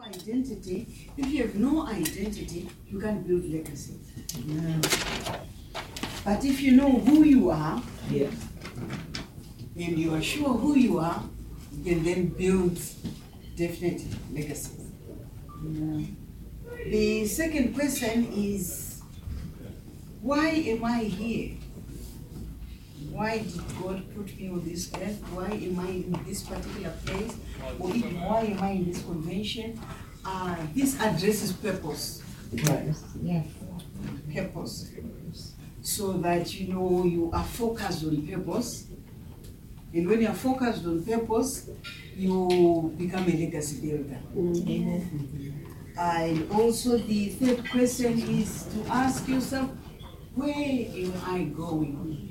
identity. If you have no identity, you can't build legacy. But if you know who you are, Yeah. and you are sure who you are, you can then build definite legacy. The second question is, why am I here? Why did God put me on this earth? Why am I in this particular place? Or even why am I in this convention? Uh, this addresses purpose. Yes. Purpose. So that you know you are focused on purpose. And when you are focused on purpose, you become a legacy builder. And also the third question is to ask yourself, where am I going?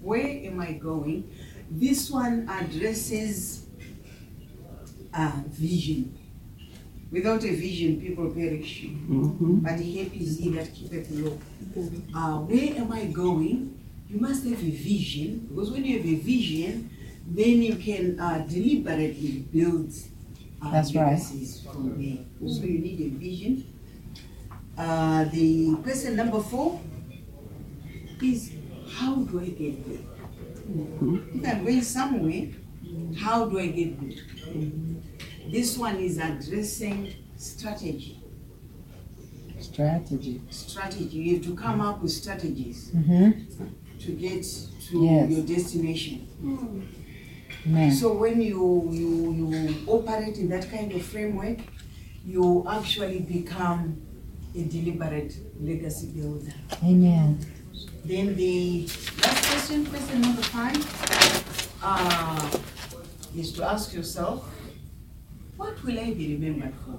Where am I going? This one addresses uh, vision. Without a vision, people perish. Mm-hmm. But happy is he that keepeth law. Uh, where am I going? You must have a vision, because when you have a vision, then you can uh, deliberately build uh, That's right. from there. So you need a vision. Uh, the question number four is how do I get there? If I'm going somewhere, how do I get there? This one is addressing strategy. Strategy. Strategy. You have to come up with strategies Mm-hmm. to get to Yes. your destination. Amen. So when you, you you operate in that kind of framework, you actually become a deliberate legacy builder. Amen. Then the last question, question number five, uh, is to ask yourself, what will I be remembered for?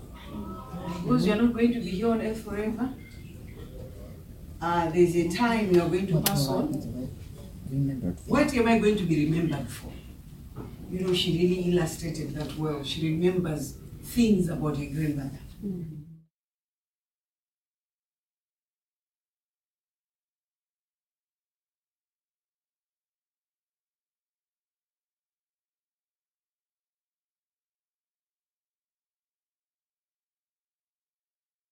Because you're not going to be here on earth forever. Uh, there's a time you're going to pass on. What am I going to be remembered for? You know, she really illustrated that well. She remembers things about her grandmother.